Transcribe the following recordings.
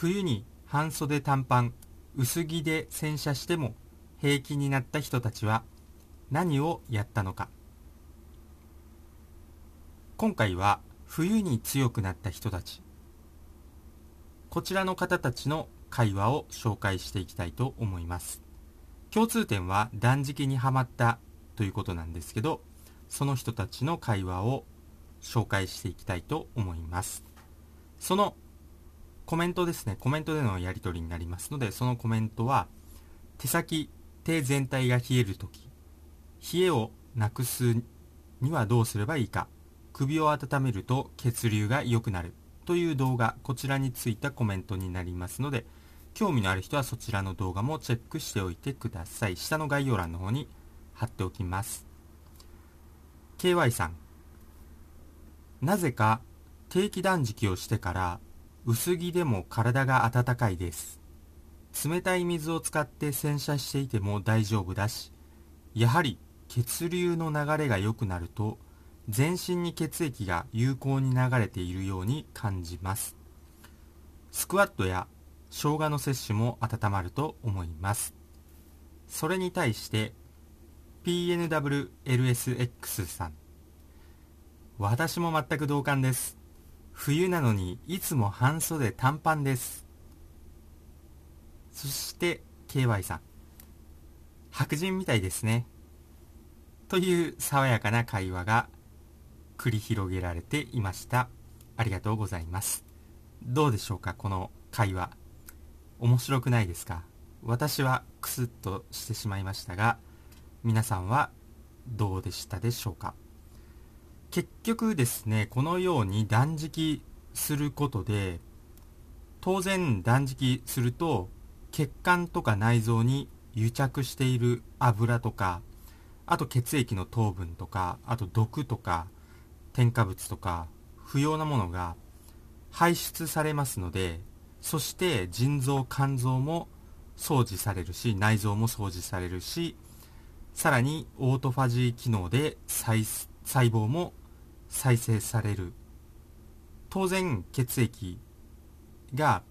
冬に半袖短パン薄着で洗車しても平気になった人たちは何をやったのか。今回は冬に強くなった人たち。こちらの方たちの会話を紹介していきたいと思います。共通点は断食にはまったということなんですけどその人たちの会話を紹介していきたいと思います。そのコメントですね。コメントでのやり取りになりますのでそのコメントは手先手全体が冷えるとき冷えをなくすにはどうすればいいか首を温めると血流が良くなるという動画こちらについたコメントになりますので興味のある人はそちらの動画もチェックしておいてください。下の概要欄の方に貼っておきます。KY さん。なぜか定期断食をしてから薄着でも体が温かいです。冷たい水を使って洗車していても大丈夫だしやはり血流の流れが良くなると全身に血液が有効に流れているように感じます。スクワットや生姜の摂取も温まると思います。それに対して PNWLSX さん。私も全く同感です。冬なのにいつも半袖短パンです。そして KY さん。白人みたいですね。という爽やかな会話が繰り広げられていました。ありがとうございます。どうでしょうかこの会話。面白くないですか？私はクスッとしてしまいましたが皆さんはどうでしたでしょうか？結局ですねこのように断食することで当然断食すると血管とか内臓に癒着している油とかあと血液の糖分とかあと毒とか添加物とか不要なものが排出されますのでそして腎臓肝臓も掃除されるし内臓も掃除されるしさらにオートファジー機能で細胞も再生される。当然血液が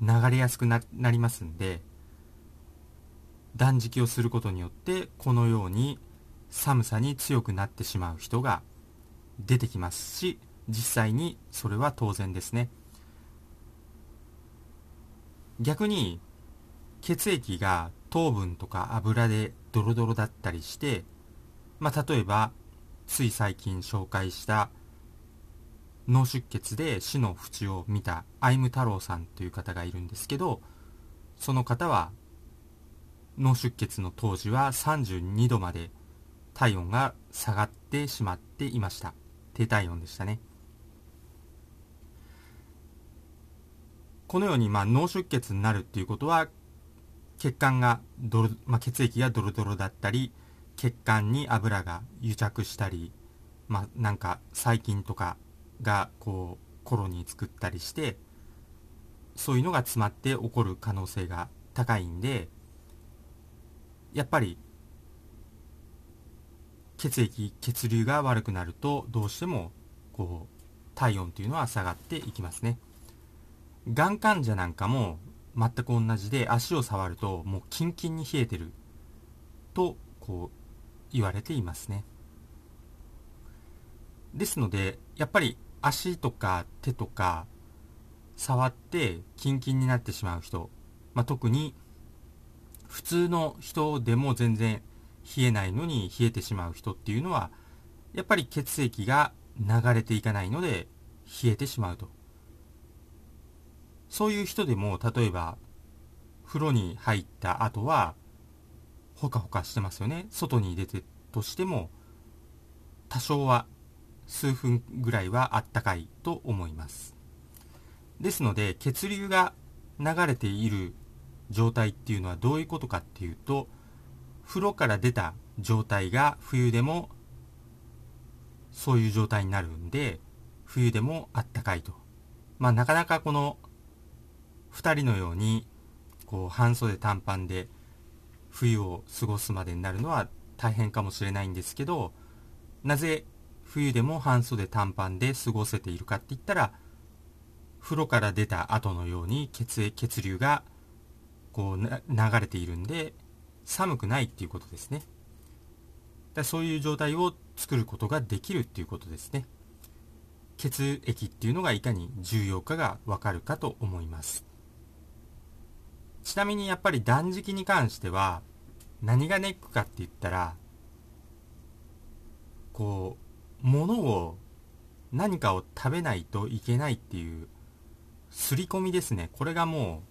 流れやすくなりますんで断食をすることによってこのように寒さに強くなってしまう人が出てきますし実際にそれは当然ですね。逆に血液が糖分とか油でドロドロだったりして、まあ、例えばつい最近紹介した脳出血で死の淵を見たアイム太郎さんという方がいるんですけどその方は脳出血の当時は32度まで体温が下がってしまっていました。低体温でしたね。このようにまあ脳出血になるっていうことは血管がドロ、まあ、血液がドロドロだったり血管に油が癒着したり、まあ、なんか細菌とかがこうコロニー作ったりしてそういうのが詰まって起こる可能性が高いんでやっぱり血液血流が悪くなるとどうしてもこう体温というのは下がっていきますね。がん患者なんかも全く同じで足を触るともうキンキンに冷えてるとこう言われていますね。ですのでやっぱり足とか手とか触ってキンキンになってしまう人、まあ、特に普通の人でも全然冷えないのに冷えてしまう人っていうのはやっぱり血液が流れていかないので冷えてしまうと。そういう人でも例えば風呂に入った後はほかほかしてますよね。外に出てとしても多少は数分ぐらいはあったかいと思います。ですので血流が流れている状態っていうのはどういうことかっていうと風呂から出た状態が冬でもそういう状態になるんで冬でもあったかいと。まあなかなかこの2人のようにこう半袖短パンで冬を過ごすまでになるのは大変かもしれないんですけどなぜ冬でも半袖短パンで過ごせているかって言ったら風呂から出た後のように血血流がこう流れているんで寒くないっていうことですね。だそういう状態を作ることができるっていうことですね。血液っていうのがいかに重要かがわかるかと思います。ちなみにやっぱり断食に関しては何がネックかって言ったらこう物を何かを食べないといけないっていう刷り込みですね。これがも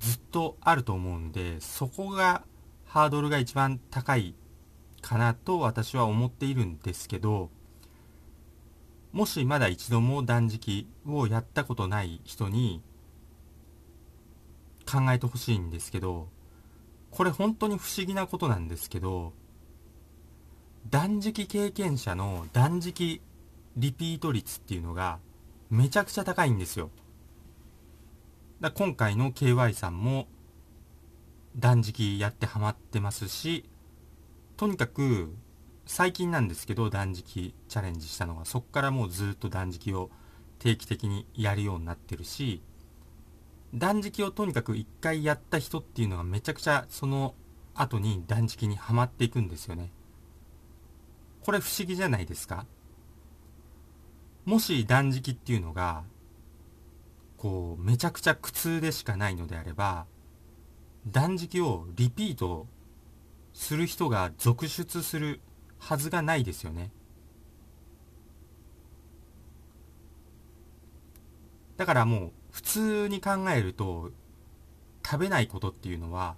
うずっとあると思うんでそこがハードルが一番高いかなと私は思っているんですけどもしまだ一度も断食をやったことない人に考えてほしいんですけどこれ本当に不思議なことなんですけど断食経験者の断食リピート率っていうのがめちゃくちゃ高いんですよ。だ今回の KY さんも断食やってハマってますしとにかく最近なんですけど断食チャレンジしたのはそっからもうずっと断食を定期的にやるようになってるし断食をとにかく1回やった人っていうのがめちゃくちゃその後に断食にはまっていくんですよね。これ不思議じゃないですか？もし断食っていうのがこうめちゃくちゃ苦痛でしかないのであれば断食をリピートする人が続出するはずがないですよね。だからもう普通に考えると食べないことっていうのは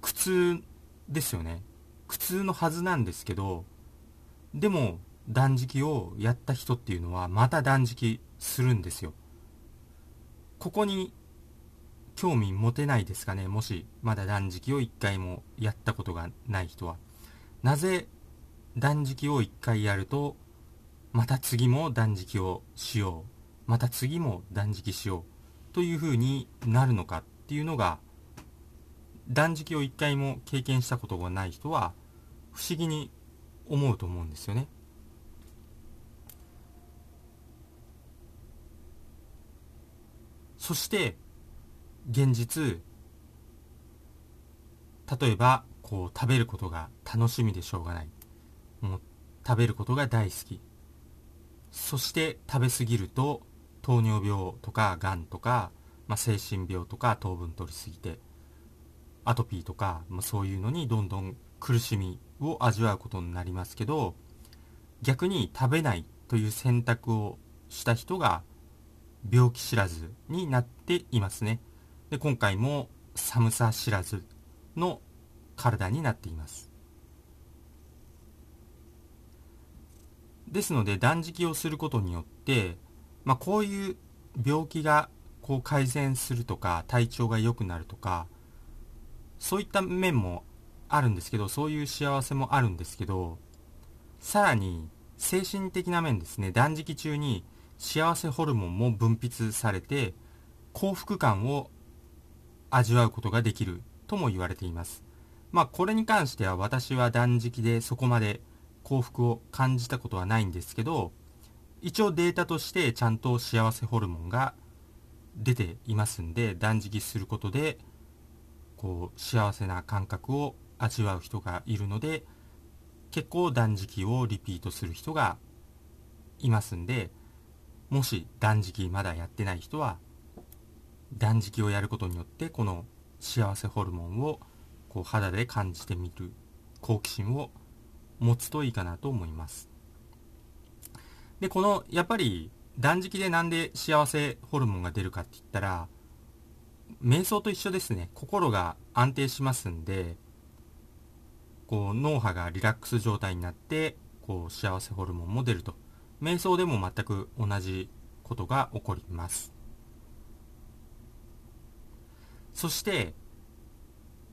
苦痛ですよね。苦痛のはずなんですけどでも断食をやった人っていうのはまた断食するんですよ。ここに興味持てないですかね？もしまだ断食を1回もやったことがない人は。なぜ断食を1回やるとまた次も断食をしようまた次も断食しようというふうになるのかっていうのが断食を1回も経験したことがない人は不思議に思うと思うんですよね。そして現実例えばこう食べることが楽しみでしょうがないもう食べることが大好きそして食べ過ぎると糖尿病とかがんとか、まあ、精神病とか糖分取りすぎてアトピーとか、まあ、そういうのにどんどん苦しみを味わうことになりますけど逆に食べないという選択をした人が病気知らずになっていますね。で今回も寒さ知らずの体になっています。ですので断食をすることによって、まあ、こういう病気がこう改善するとか体調が良くなるとかそういった面もあるんですけどそういう幸せもあるんですけどさらに精神的な面ですね。断食中に幸せホルモンも分泌されて幸福感を味わうことができるとも言われています。まあこれに関しては私は断食でそこまで幸福を感じたことはないんですけど一応データとしてちゃんと幸せホルモンが出ていますんで断食することでこう幸せな感覚を味わう人がいるので結構断食をリピートする人がいますんでもし断食まだやってない人は断食をやることによってこの幸せホルモンをこう肌で感じてみる好奇心を持つといいかなと思います。でこのやっぱり断食でなんで幸せホルモンが出るかって言ったら瞑想と一緒ですね。心が安定しますんでこう脳波がリラックス状態になってこう幸せホルモンも出ると。瞑想でも全く同じことが起こります。そして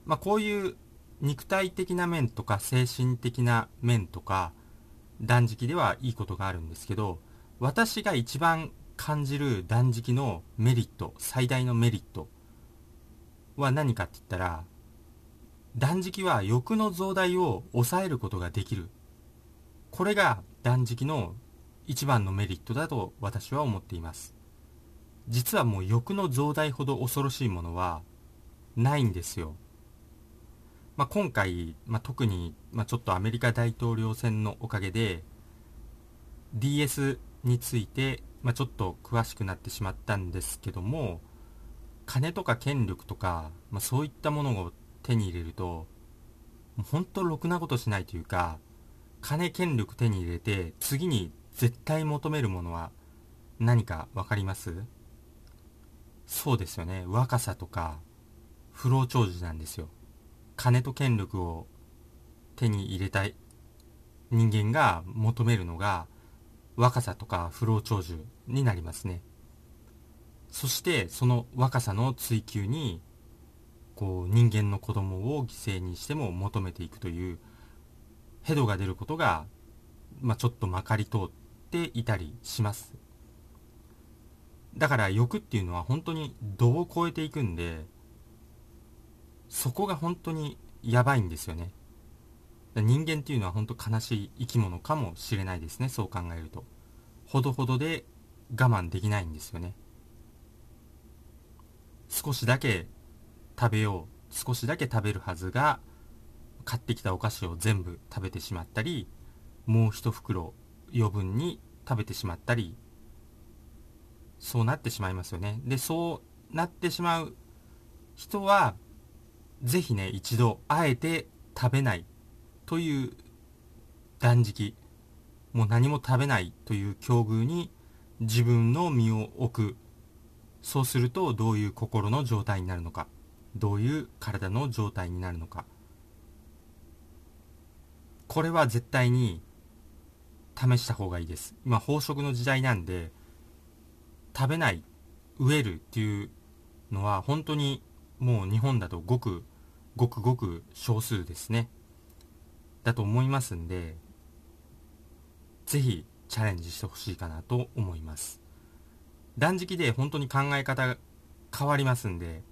まあ、こういう肉体的な面とか精神的な面とか断食ではいいことがあるんですけど私が一番感じる断食のメリット最大のメリットは何かって言ったら断食は欲の増大を抑えることができるこれが断食の一番のメリットだと私は思っています実はもう欲の増大ほど恐ろしいものはないんですよ。まあ、今回、まあ、特に、まあ、ちょっとアメリカ大統領選のおかげで DS について、まあ、ちょっと詳しくなってしまったんですけども金とか権力とか、まあ、そういったものを手に入れると本当ろくなことしないというか金権力手に入れて次に絶対求めるものは何か分かります？そうですよね。若さとか不老長寿なんですよ。金と権力を手に入れたい人間が求めるのが若さとか不老長寿になりますね。そしてその若さの追求にこう人間の子供を犠牲にしても求めていくというヘドが出ることが、まあ、ちょっとまかり通っていたりします。だから欲っていうのは本当に度を超えていくんでそこが本当にやばいんですよね。人間っていうのは本当悲しい生き物かもしれないですねそう考えると。ほどほどで我慢できないんですよね。少しだけ食べよう少しだけ食べるはずが買ってきたお菓子を全部食べてしまったりもう一袋余分に食べてしまったりそうなってしまいますよね。でそうなってしまう人はぜひね一度あえて食べないという断食もう何も食べないという境遇に自分の身を置く。そうするとどういう心の状態になるのかどういう体の状態になるのか。これは絶対に試した方がいいです。今飽食の時代なんで食べない飢えるっていうのは本当にもう日本だとごくごくごく少数ですね。だと思いますんでぜひチャレンジしてほしいかなと思います。断食で本当に考え方が変わりますんで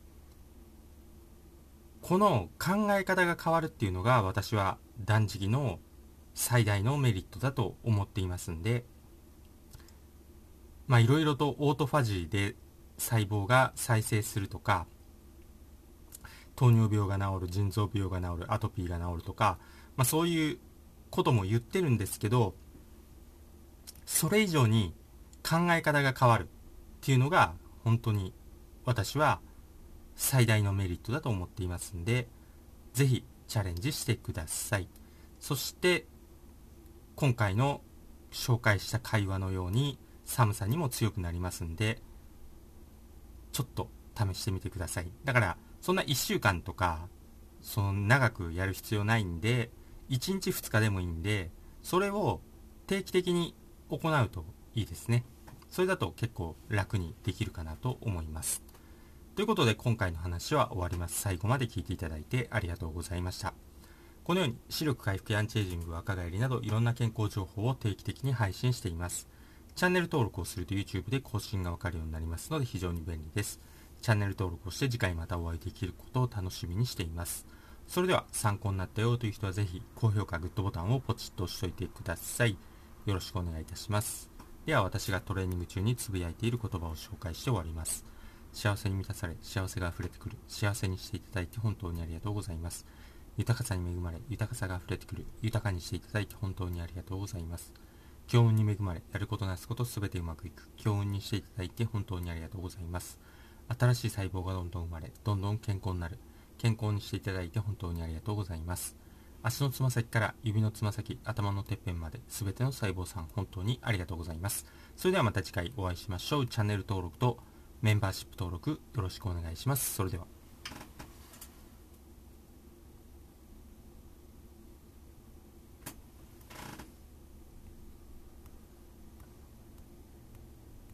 この考え方が変わるっていうのが私は断食の最大のメリットだと思っていますんでまあいろいろとオートファジーで細胞が再生するとか糖尿病が治る腎臓病が治るアトピーが治るとか、まあ、そういうことも言ってるんですけどそれ以上に考え方が変わるっていうのが本当に私は最大のメリットだと思っていますんで、ぜひチャレンジしてください。そして、今回の紹介した会話のように寒さにも強くなりますんで、ちょっと試してみてください。だから、そんな1週間とか、その長くやる必要ないんで、1日2日でもいいんで、それを定期的に行うといいですね。それだと結構楽にできるかなと思います。ということで今回の話は終わります。最後まで聞いていただいてありがとうございました。このように視力回復やアンチエイジング、若返りなどいろんな健康情報を定期的に配信しています。チャンネル登録をすると YouTube で更新がわかるようになりますので非常に便利です。チャンネル登録をして次回またお会いできることを楽しみにしています。それでは参考になったよという人はぜひ高評価、グッドボタンをポチッと押しておいてください。よろしくお願いいたします。では私がトレーニング中につぶやいている言葉を紹介して終わります。幸せに満たされ、幸せが溢れてくる、幸せにしていただいて本当にありがとうございます。豊かさに恵まれ、豊かさが溢れてくる、豊かにしていただいて本当にありがとうございます。強運に恵まれ、やることなすことすべてうまくいく、強運にしていただいて本当にありがとうございます。新しい細胞がどんどん生まれ、どんどん健康になる、健康にしていただいて本当にありがとうございます。足のつま先から指のつま先、頭のてっぺんまで、全ての細胞さん本当にありがとうございます。それではまた次回お会いしましょう。チャンネル登録とメンバーシップ登録よろしくお願いします。それでは。